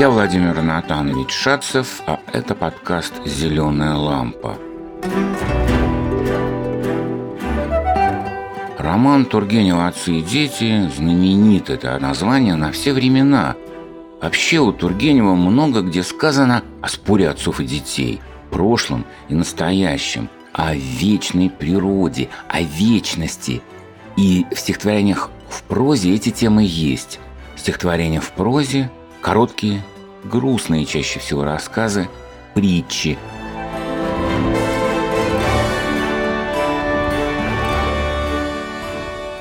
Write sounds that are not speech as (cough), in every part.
Я Владимир Натанович Шацев, а это подкаст «Зеленая лампа». Роман Тургенева «Отцы и дети» знаменит это название на все времена. Вообще у Тургенева много где сказано о споре отцов и детей, прошлом и настоящем, о вечной природе, о вечности. И в стихотворениях в прозе эти темы есть. Стихотворения в прозе, короткие, грустные чаще всего рассказы, притчи.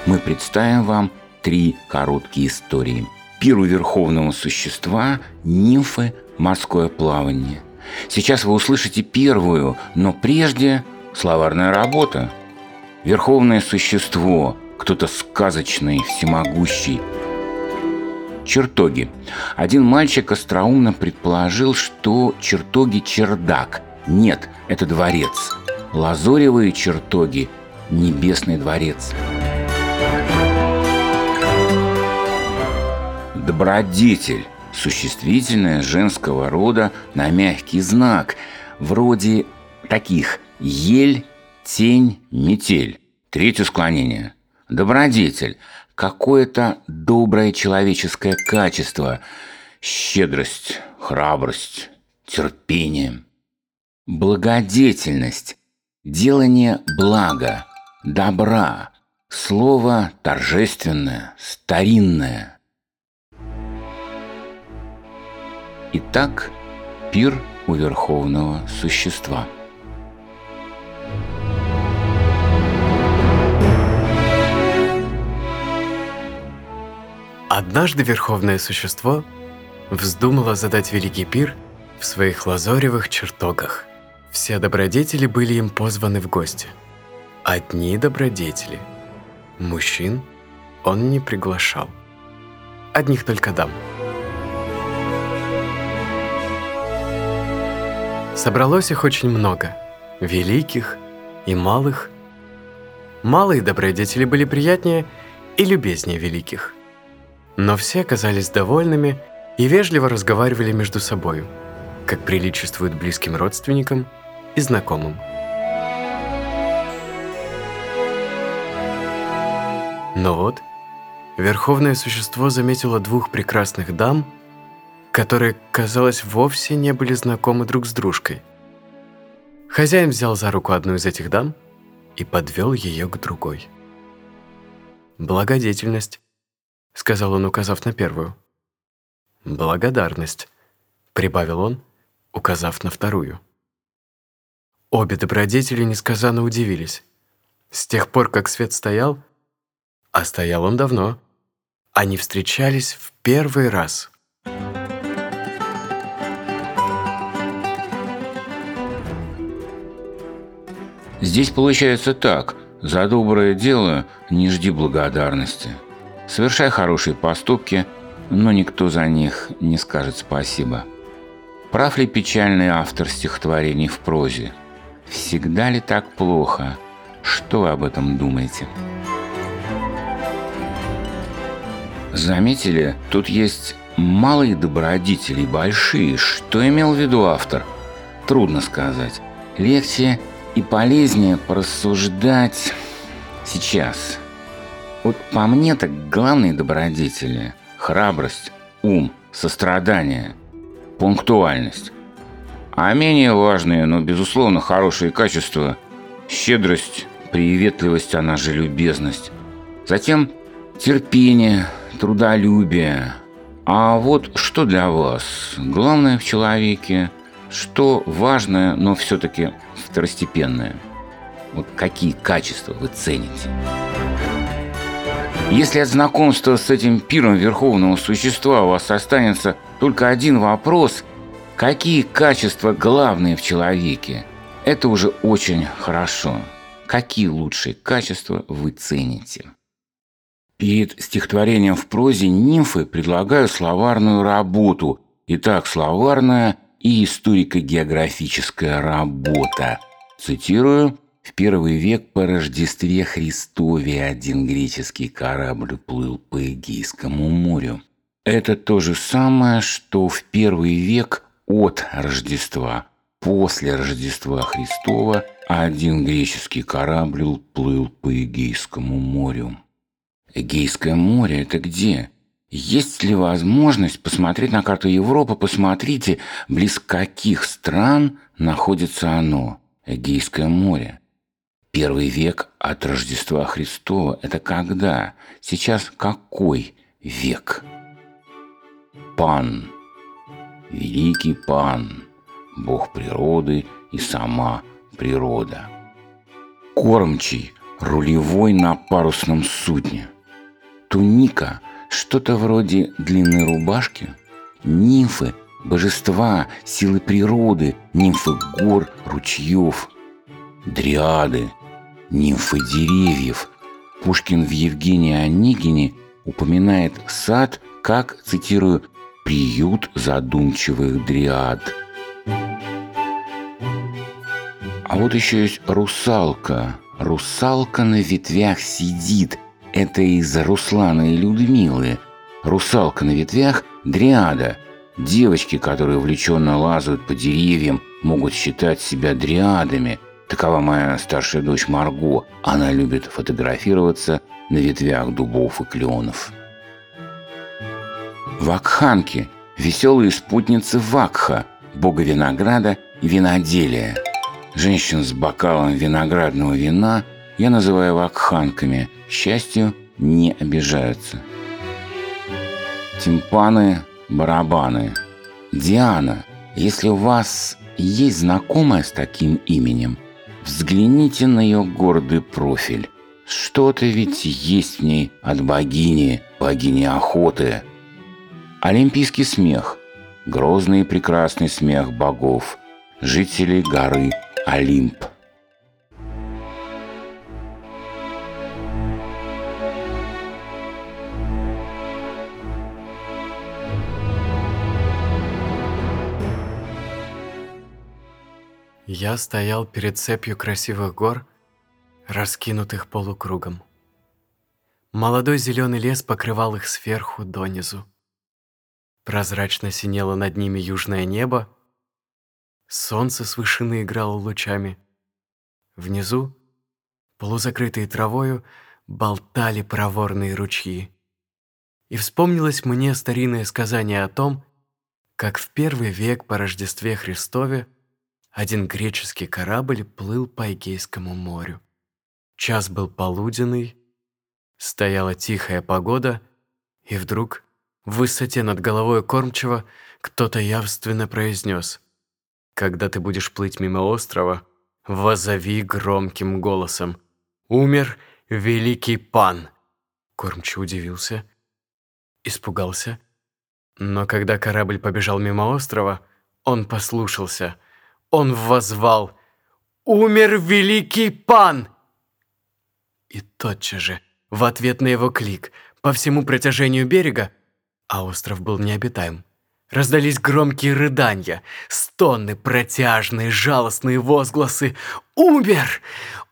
Мы представим вам три короткие истории. Пир у верховного существа, нимфы, морское плавание. Сейчас вы услышите первую, но прежде словарная работа. Верховное существо – кто-то сказочный, всемогущий. Чертоги. Один мальчик остроумно предположил, что чертоги – чердак. Нет, это дворец. Лазоревые чертоги – небесный дворец. Добродетель – существительное женского рода на мягкий знак, вроде таких «ель», «тень», «метель». Третье склонение – Добродетель – какое-то доброе человеческое качество, щедрость, храбрость, терпение. Благодетельность – делание блага, добра, слово торжественное, старинное. Итак, пир у верховного существа – Однажды Верховное Существо вздумало задать великий пир в своих лазоревых чертогах. Все добродетели были им позваны в гости. Одни добродетели. Мужчин он не приглашал. Одних только дам. Собралось их очень много, великих и малых. Малые добродетели были приятнее и любезнее великих – но все оказались довольными и вежливо разговаривали между собою, как приличествует близким родственникам и знакомым. Но вот, Верховное Существо заметило двух прекрасных дам, которые, казалось, вовсе не были знакомы друг с дружкой. Хозяин взял за руку одну из этих дам и подвел ее к другой. Благодетельность — сказал он, указав на первую. «Благодарность», — прибавил он, указав на вторую. Обе добродетели несказанно удивились. С тех пор, как свет стоял, а стоял он давно, они встречались в первый раз. Здесь получается так. За доброе дело не жди благодарности. Совершай хорошие поступки, но никто за них не скажет спасибо. Прав ли печальный автор стихотворений в прозе? Всегда ли так плохо? Что вы об этом думаете? Заметили, тут есть малые добродетели, большие. Что имел в виду автор? Трудно сказать. Легче и полезнее порассуждать сейчас – вот по мне так главные добродетели – храбрость, ум, сострадание, пунктуальность. А менее важные, но безусловно хорошие качества – щедрость, приветливость, она же любезность. Затем терпение, трудолюбие. А вот что для вас главное в человеке, что важное, но все-таки второстепенное? Вот какие качества вы цените? Если от знакомства с этим пиром верховного существа у вас останется только один вопрос, какие качества главные в человеке, это уже очень хорошо. Какие лучшие качества вы цените? Перед стихотворением в прозе нимфы предлагаю словарную работу. Итак, словарная и историко-географическая работа. Цитирую. В первый век по Рождестве Христове один греческий корабль плыл по Эгейскому морю. Это то же самое, что в первый век от Рождества, после Рождества Христова, один греческий корабль плыл по Эгейскому морю. Эгейское море – это где? Есть ли возможность посмотреть на карту Европы? Посмотрите, близ каких стран находится оно, Эгейское море. Первый век от Рождества Христова – это когда? Сейчас какой век? Пан, великий Пан, Бог природы и сама природа. Кормчий, рулевой на парусном судне. Туника – что-то вроде длинной рубашки. Нимфы – божества, силы природы, нимфы гор, ручьев. Дриады – нимфы деревьев. Пушкин в Евгении Онегине упоминает сад как, цитирую, приют задумчивых дриад. А вот еще есть русалка. Русалка на ветвях сидит. Это из Руслана и Людмилы. Русалка на ветвях – дриада. Девочки, которые увлеченно лазают по деревьям, могут считать себя дриадами. Такова моя старшая дочь Марго. Она любит фотографироваться на ветвях дубов и кленов. Вакханки – веселые спутницы Вакха, бога винограда и виноделия. Женщин с бокалом виноградного вина я называю вакханками, к счастью, не обижаются. Тимпаны, барабаны. Диана, если у вас есть знакомая с таким именем, взгляните на ее гордый профиль. Что-то ведь есть в ней от богини, богини охоты – Олимпийский смех, грозный и прекрасный смех богов, жителей горы Олимп. Я стоял перед цепью красивых гор, раскинутых полукругом. Молодой зеленый лес покрывал их сверху донизу. Прозрачно синело над ними южное небо, солнце с вышины играло лучами. Внизу, полузакрытые травою, болтали проворные ручьи. И вспомнилось мне старинное сказание о том, как в первый век по Рождестве Христове один греческий корабль плыл по Эгейскому морю. Час был полуденный, стояла тихая погода, и вдруг в высоте над головой кормчего кто-то явственно произнес «Когда ты будешь плыть мимо острова, возови громким голосом «Умер великий пан!» Кормчий удивился, испугался, но когда корабль побежал мимо острова, он послушался. Он возвал «Умер великий пан!» И тотчас же, в ответ на его клик, по всему протяжению берега а остров был необитаем. Раздались громкие рыдания, стоны, протяжные, жалостные возгласы. «Умер!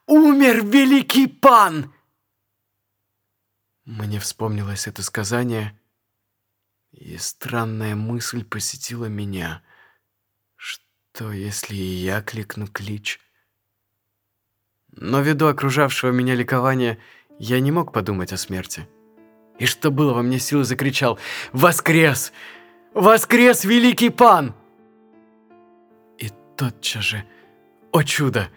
Умер великий пан!» Мне вспомнилось это сказание, и странная мысль посетила меня. Что, если и я кликну клич? Но ввиду окружавшего меня ликования, я не мог подумать о смерти. И что было во мне силы, закричал «Воскрес! Воскрес, великий пан!» И тотчас же, о чудо!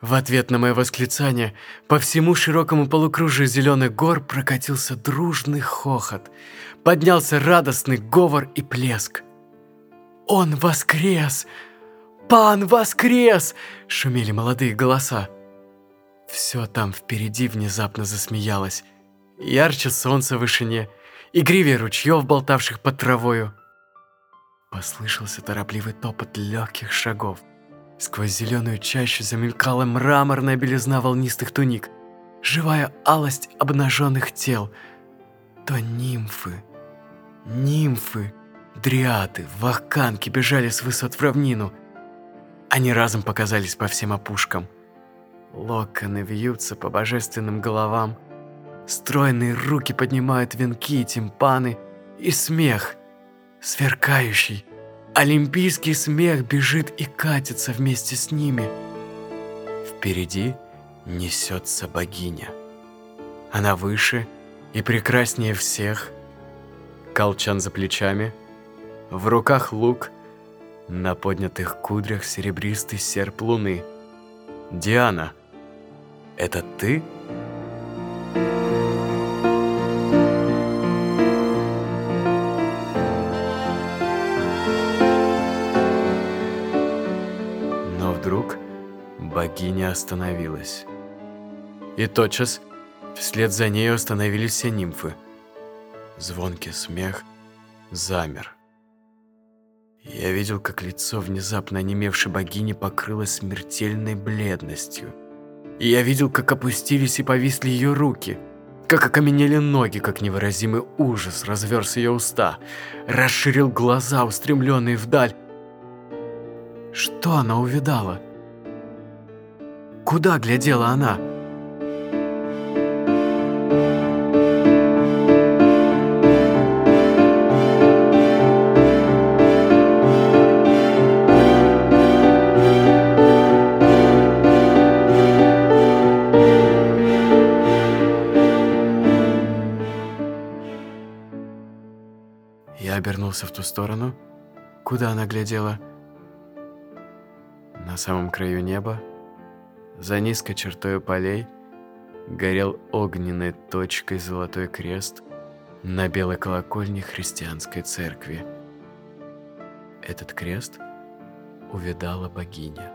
В ответ на мое восклицание по всему широкому полукружию зеленых гор прокатился дружный хохот. Поднялся радостный говор и плеск. «Он воскрес! Пан воскрес!» – шумели молодые голоса. Все там впереди внезапно засмеялось – ярче солнца в вышине, игривее ручьев, болтавших под травою. Послышался торопливый топот легких шагов. Сквозь зеленую чащу замелькала мраморная белизна волнистых туник, живая алость обнаженных тел. То нимфы, нимфы, дриады, вахканки бежали с высот в равнину. Они разом показались по всем опушкам. Локоны вьются по божественным головам, Стройные руки поднимают венки и тимпаны, и смех, сверкающий. Олимпийский смех бежит и катится вместе с ними. Впереди несется богиня. Она выше и прекраснее всех. Колчан за плечами, в руках лук, на поднятых кудрях серебристый серп луны. Диана, это ты? Но вдруг богиня остановилась. И тотчас вслед за ней остановились все нимфы. Звонкий смех замер. Я видел, как лицо внезапно онемевшей богини покрылось смертельной бледностью. И я видел, как опустились и повисли ее руки, как окаменели ноги, как невыразимый ужас разверз ее уста, расширил глаза, устремленные вдаль. Что она увидала? Куда глядела она? Обернулся в ту сторону, куда она глядела. На самом краю неба, за низкой чертой полей, горел огненной точкой золотой крест на белой колокольне христианской церкви. Этот крест увидала богиня.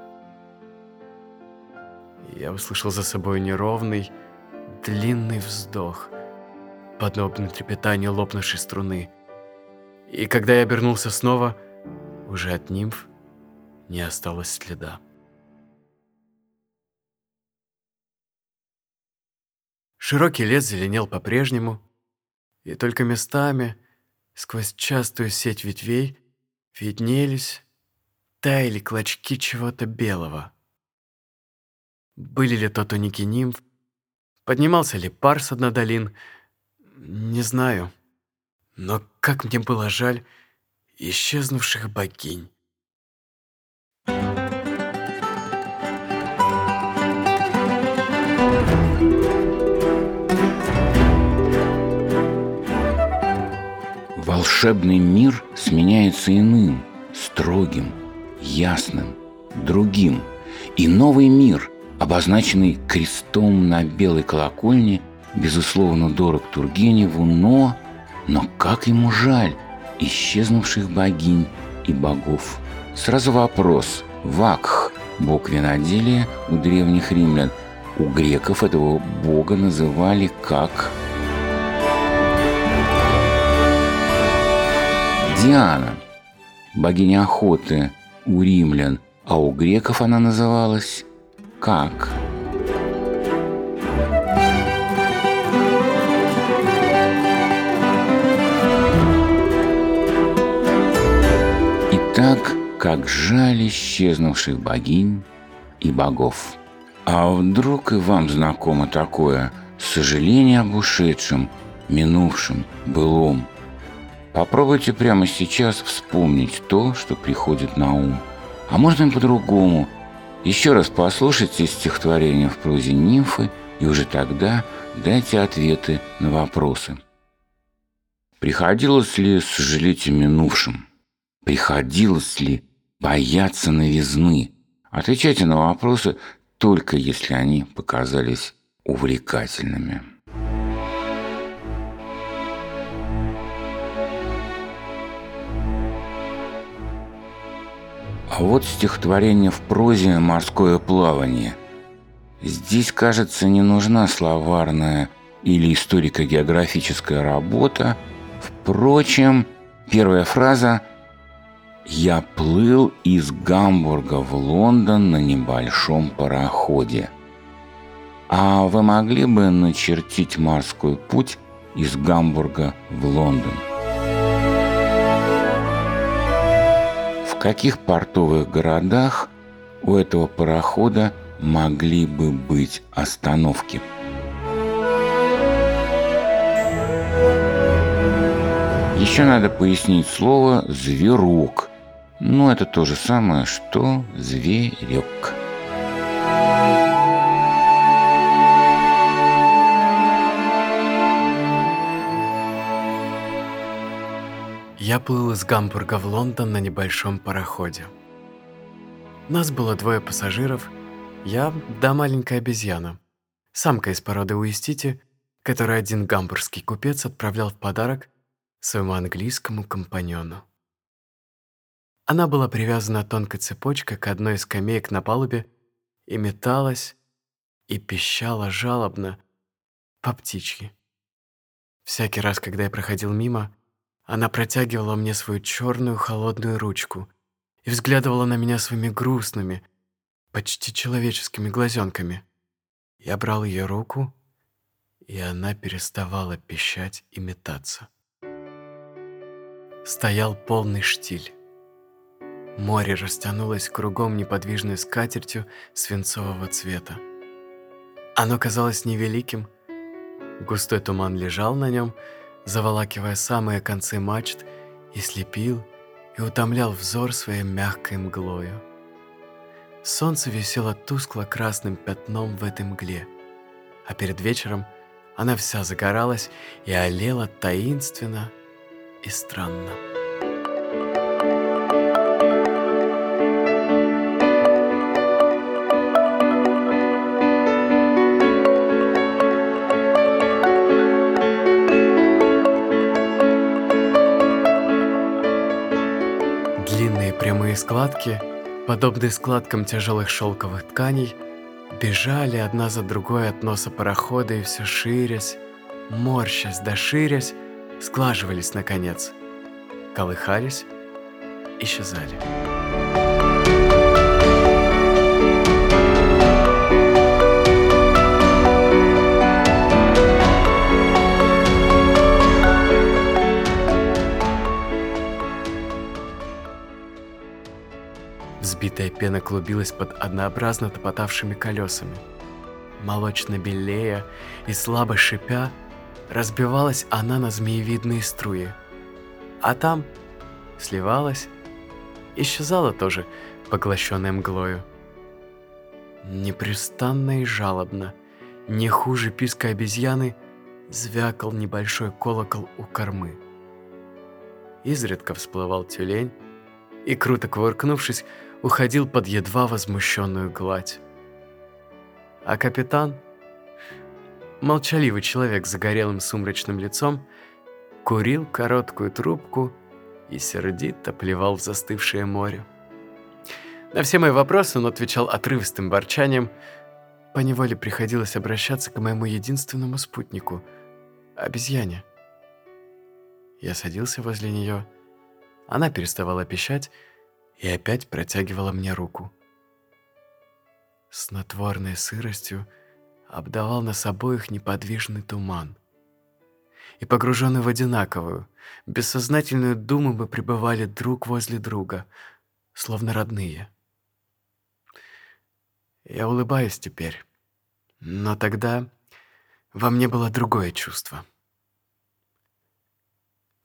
Я услышал за собой неровный, длинный вздох, подобный трепетанию лопнувшей струны. И когда я обернулся снова, уже от нимф не осталось следа. Широкий лес зеленел по-прежнему, и только местами, сквозь частую сеть ветвей, виднелись, таяли клочки чего-то белого. Были ли то туники нимф, поднимался ли пар с дна не знаю. Но как мне было жаль исчезнувших богинь. Волшебный мир сменяется иным, строгим, ясным, другим. И новый мир, обозначенный крестом на белой колокольне, безусловно дорог Тургеневу, но, но как ему жаль исчезнувших богинь и богов. Сразу вопрос. Вакх – бог виноделия у древних римлян. У греков этого бога называли как Диана, богиня охоты у римлян, а у греков она называлась как? Итак, как жаль исчезнувших богинь и богов. А вдруг и вам знакомо такое сожаление об ушедшем, минувшем, былом? Попробуйте прямо сейчас вспомнить то, что приходит на ум. А можно и по-другому. Еще раз послушайте стихотворение в прозе нимфы, и уже тогда дайте ответы на вопросы. Приходилось ли сожалеть о минувшем? Приходилось ли бояться новизны? Отвечайте на вопросы только если они показались увлекательными. А вот стихотворение в прозе «Морское плавание». Здесь, кажется, не нужна словарная или историко-географическая работа. Впрочем, первая фраза «Я плыл из Гамбурга в Лондон на небольшом пароходе». А вы могли бы начертить морской путь из Гамбурга в Лондон? В каких портовых городах у этого парохода могли бы быть остановки? Еще надо пояснить слово «зверок». Ну, это то же самое, что «зверек». Я плыл из Гамбурга в Лондон на небольшом пароходе. Нас было двое пассажиров, я да маленькая обезьяна, самка из породы Уистити, которую один гамбургский купец отправлял в подарок своему английскому компаньону. Она была привязана тонкой цепочкой к одной из скамеек на палубе и металась и пищала жалобно по птичьи. Всякий раз, когда я проходил мимо, она протягивала мне свою черную холодную ручку и взглядывала на меня своими грустными, почти человеческими глазенками. Я брал ее руку, и она переставала пищать и метаться. Стоял полный штиль. Море растянулось кругом неподвижной скатертью свинцового цвета. Оно казалось невеликим, густой туман лежал на нем, заволакивая самые концы мачт, и слепил, и утомлял взор своей мягкой мглою. Солнце висело тускло-красным пятном в этой мгле, а перед вечером она вся загоралась и олела таинственно и странно. Складки, подобные складкам тяжелых шелковых тканей, бежали одна за другой от носа парохода и все ширясь, морщась да ширясь, сглаживались наконец, колыхались, исчезали. Взбитая пена клубилась под однообразно топотавшими колесами. Молочно белея и слабо шипя, разбивалась она на змеевидные струи. А там сливалась, исчезала тоже, поглощенная мглою. Непрестанно и жалобно, не хуже писка обезьяны, звякал небольшой колокол у кормы. Изредка всплывал тюлень и, круто кувыркнувшись, уходил под едва возмущенную гладь. А капитан, молчаливый человек с загорелым сумрачным лицом, курил короткую трубку и сердито плевал в застывшее море. На все мои вопросы он отвечал отрывистым ворчанием. Поневоле приходилось обращаться к моему единственному спутнику — обезьяне. Я садился возле нее. Она переставала пищать, и опять протягивала мне руку. С натворной сыростью обдавал нас обоих неподвижный туман. И погруженные в одинаковую, бессознательную думу мы пребывали друг возле друга, словно родные. Я улыбаюсь теперь, но тогда во мне было другое чувство.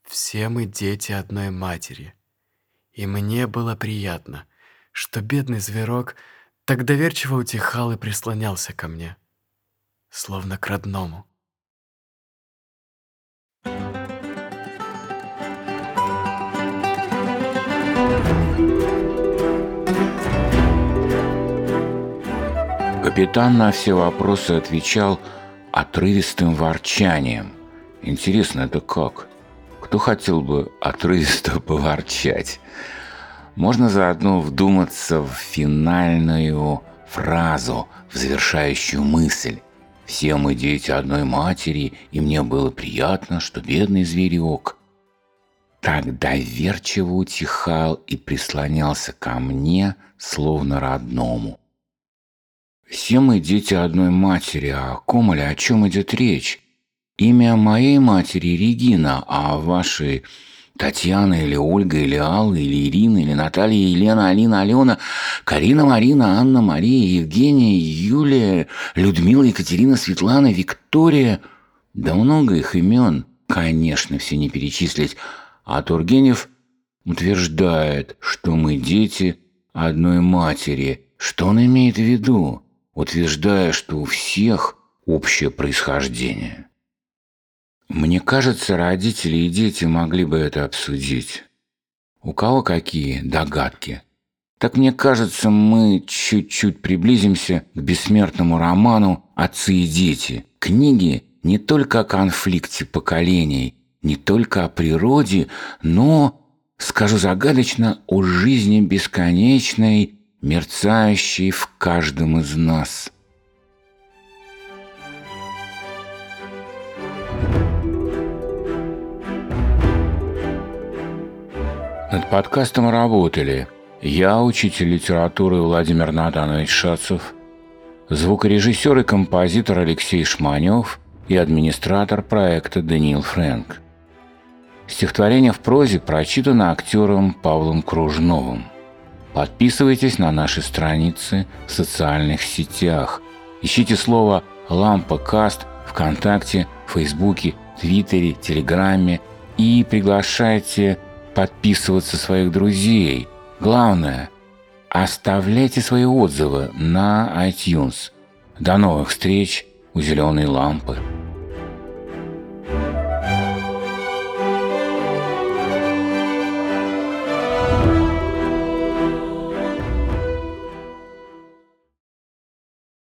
Все мы дети одной матери, и мне было приятно, что бедный зверок так доверчиво утихал и прислонялся ко мне, словно к родному. Капитан на все вопросы отвечал отрывистым ворчанием. Интересно, это как? Кто хотел бы отрывисто (laughs) поворчать? Можно заодно вдуматься в финальную фразу, в завершающую мысль. Все мы дети одной матери, и мне было приятно, что бедный зверек так доверчиво утихал и прислонялся ко мне, словно родному. Все мы дети одной матери, а о ком или о чем идет речь? Имя моей матери Регина, а вашей Татьяна или Ольга или Алла или Ирина или Наталья, Елена, Алина, Алена, Карина, Марина, Анна, Мария, Евгения, Юлия, Людмила, Екатерина, Светлана, Виктория. Да много их имен. Конечно, все не перечислить. А Тургенев утверждает, что мы дети одной матери. Что он имеет в виду, утверждая, что у всех общее происхождение? Мне кажется, родители и дети могли бы это обсудить. У кого какие догадки? Так мне кажется, мы чуть-чуть приблизимся к бессмертному роману «Отцы и дети». Книги не только о конфликте поколений, не только о природе, но, скажу загадочно, о жизни бесконечной, мерцающей в каждом из нас. Над подкастом работали я, учитель литературы Владимир Натанович Шацев, звукорежиссер и композитор Алексей Шманев и администратор проекта Даниил Фрэнк. Стихотворение в прозе прочитано актером Павлом Кружновым. Подписывайтесь на наши страницы в социальных сетях. Ищите слово «Лампа Каст» ВКонтакте, Фейсбуке, Твиттере, Телеграме и приглашайте подписываться своих друзей. Главное, оставляйте свои отзывы на iTunes. До новых встреч у зеленой лампы.